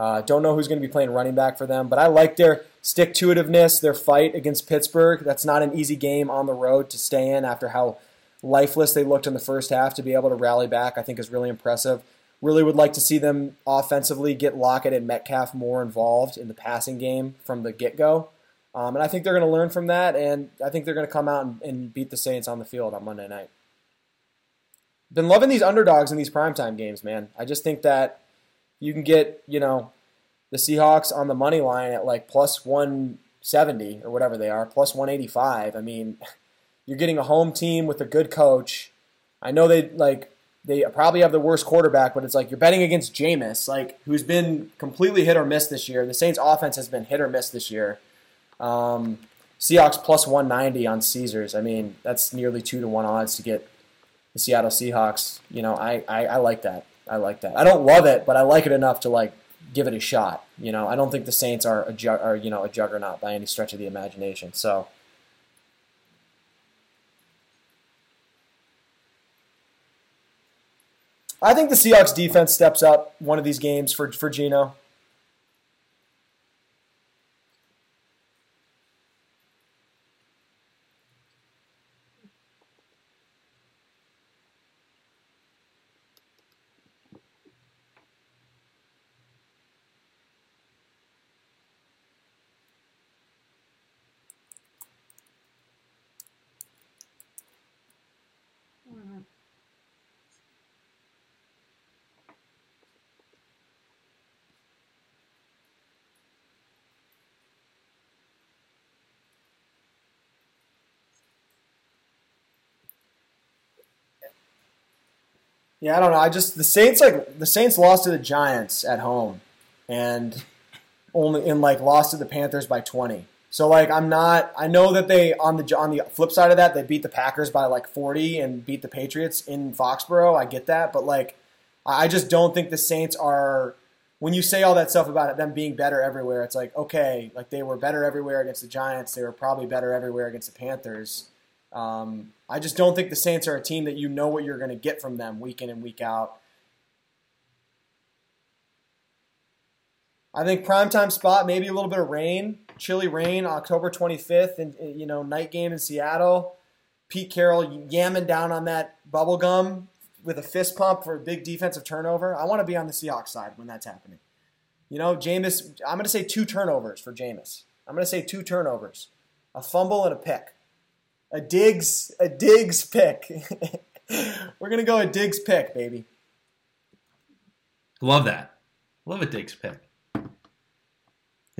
Uh, don't know who's going to be playing running back for them, but I like their stick to itiveness, their fight against Pittsburgh. That's not an easy game on the road to stay in after how lifeless they looked in the first half. To be able to rally back, I think is really impressive. Really would like to see them offensively get Lockett and Metcalf more involved in the passing game from the get go. Um, and I think they're going to learn from that, and I think they're going to come out and, and beat the Saints on the field on Monday night. Been loving these underdogs in these primetime games, man. I just think that you can get, you know, the Seahawks on the money line at like plus 170 or whatever they are, plus 185. I mean, you're getting a home team with a good coach. I know they like they probably have the worst quarterback, but it's like you're betting against Jameis, like who's been completely hit or miss this year. The Saints' offense has been hit or miss this year. Um, Seahawks plus 190 on Caesars. I mean, that's nearly two to one odds to get the Seattle Seahawks. You know, I, I, I like that. I like that. I don't love it, but I like it enough to like give it a shot. You know, I don't think the Saints are a ju- are you know a juggernaut by any stretch of the imagination. So. I think the Seahawks defense steps up one of these games for for Geno. Yeah, I don't know. I just the Saints like the Saints lost to the Giants at home, and only in like lost to the Panthers by twenty. So like I'm not. I know that they on the on the flip side of that they beat the Packers by like forty and beat the Patriots in Foxborough. I get that, but like I just don't think the Saints are. When you say all that stuff about it, them being better everywhere, it's like okay, like they were better everywhere against the Giants. They were probably better everywhere against the Panthers. Um, I just don't think the Saints are a team that you know what you're going to get from them week in and week out. I think primetime spot, maybe a little bit of rain, chilly rain, October 25th, and you know night game in Seattle. Pete Carroll yamming down on that bubble gum with a fist pump for a big defensive turnover. I want to be on the Seahawks side when that's happening. You know, Jameis, I'm going to say two turnovers for Jameis. I'm going to say two turnovers, a fumble and a pick a Diggs a Diggs pick. We're gonna go a Diggs pick, baby. Love that. Love a Diggs pick.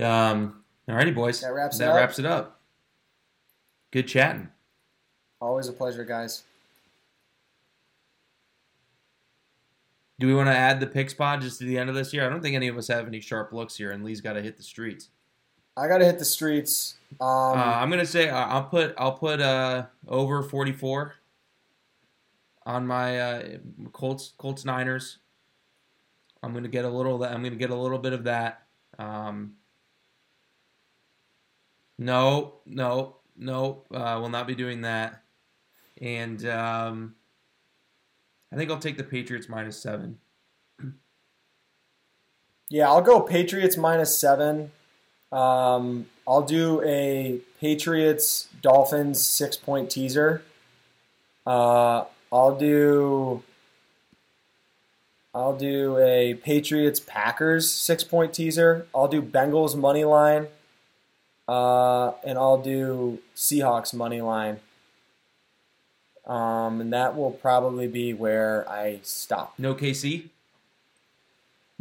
Um. Alrighty, boys. That wraps that it up. wraps it up. Good chatting. Always a pleasure, guys. Do we want to add the pick spot just to the end of this year? I don't think any of us have any sharp looks here, and Lee's got to hit the streets. I got to hit the streets. Um, uh, I'm gonna say uh, I'll put I'll put uh, over 44 on my uh, Colts Colts Niners. I'm gonna get a little I'm gonna get a little bit of that. Um, no, no, no. Uh, will not be doing that. And um, I think I'll take the Patriots minus seven. Yeah, I'll go Patriots minus seven. Um, I'll do a Patriots Dolphins six point teaser. Uh, I'll do. I'll do a Patriots Packers six point teaser. I'll do Bengals money line. Uh, and I'll do Seahawks money line. Um, and that will probably be where I stop. No KC.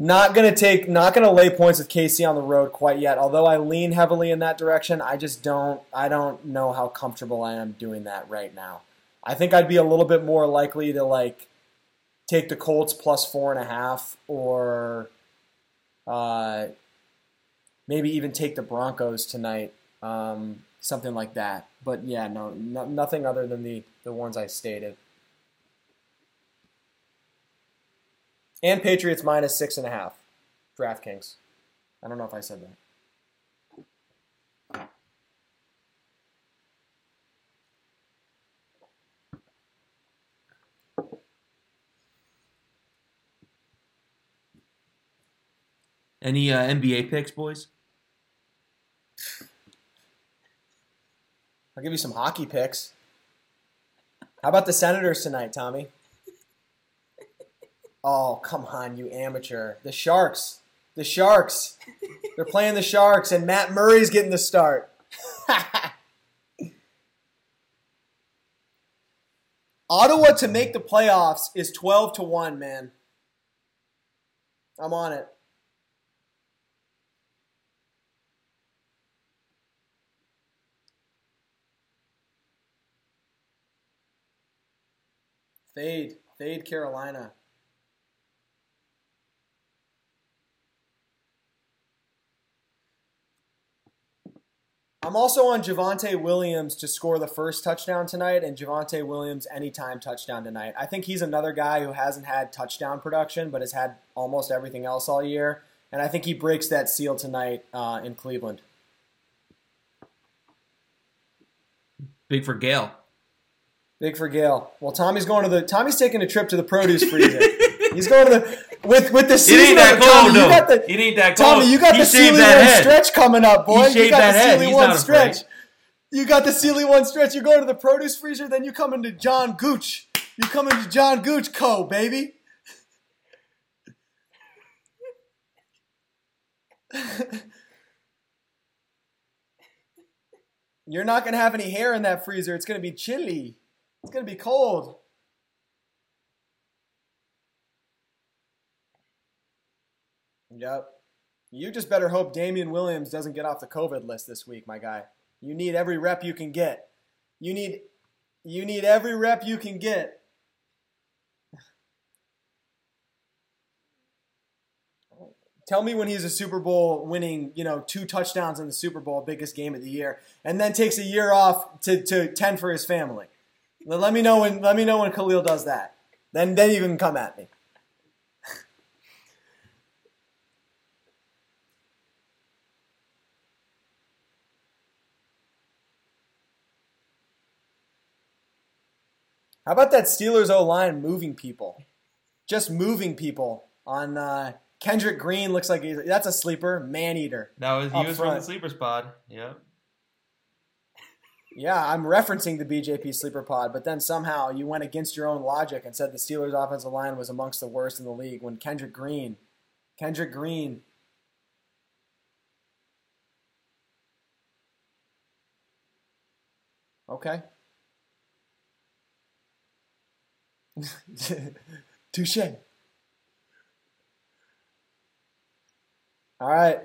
Not gonna take, not gonna lay points with KC on the road quite yet. Although I lean heavily in that direction, I just don't, I don't know how comfortable I am doing that right now. I think I'd be a little bit more likely to like take the Colts plus four and a half, or uh, maybe even take the Broncos tonight, um, something like that. But yeah, no, no, nothing other than the the ones I stated. And Patriots minus six and a half. DraftKings. I don't know if I said that. Any uh, NBA picks, boys? I'll give you some hockey picks. How about the Senators tonight, Tommy? Oh, come on, you amateur. The Sharks. The Sharks. They're playing the Sharks, and Matt Murray's getting the start. Ottawa to make the playoffs is 12 to 1, man. I'm on it. Fade. Fade Carolina. I'm also on Javonte Williams to score the first touchdown tonight and Javonte Williams anytime touchdown tonight. I think he's another guy who hasn't had touchdown production but has had almost everything else all year. And I think he breaks that seal tonight uh, in Cleveland. Big for Gale. Big for Gale. Well, Tommy's going to the. Tommy's taking a trip to the produce freezer. He's going to the with with the season. It ain't that Tommy, cold you though. got the, it ain't that cold. Tommy, you got he the Sealy one head. stretch coming up, boy. He you got the. Sealy He's one stretch. afraid. You got the Sealy one stretch. You go to the produce freezer, then you come into John Gooch. You come into John Gooch Co. Baby. You're not gonna have any hair in that freezer. It's gonna be chilly. It's gonna be cold. Yep. You just better hope Damien Williams doesn't get off the COVID list this week, my guy. You need every rep you can get. You need you need every rep you can get. Tell me when he's a Super Bowl winning, you know, two touchdowns in the Super Bowl, biggest game of the year, and then takes a year off to, to ten for his family. Let me know when let me know when Khalil does that. Then then you can come at me. How about that Steelers O line moving people? Just moving people on uh, Kendrick Green looks like he's, that's a sleeper, man eater. That was he was from the sleeper pod. Yep. Yeah, I'm referencing the BJP sleeper pod, but then somehow you went against your own logic and said the Steelers offensive line was amongst the worst in the league when Kendrick Green, Kendrick Green. Okay. Touche. All right.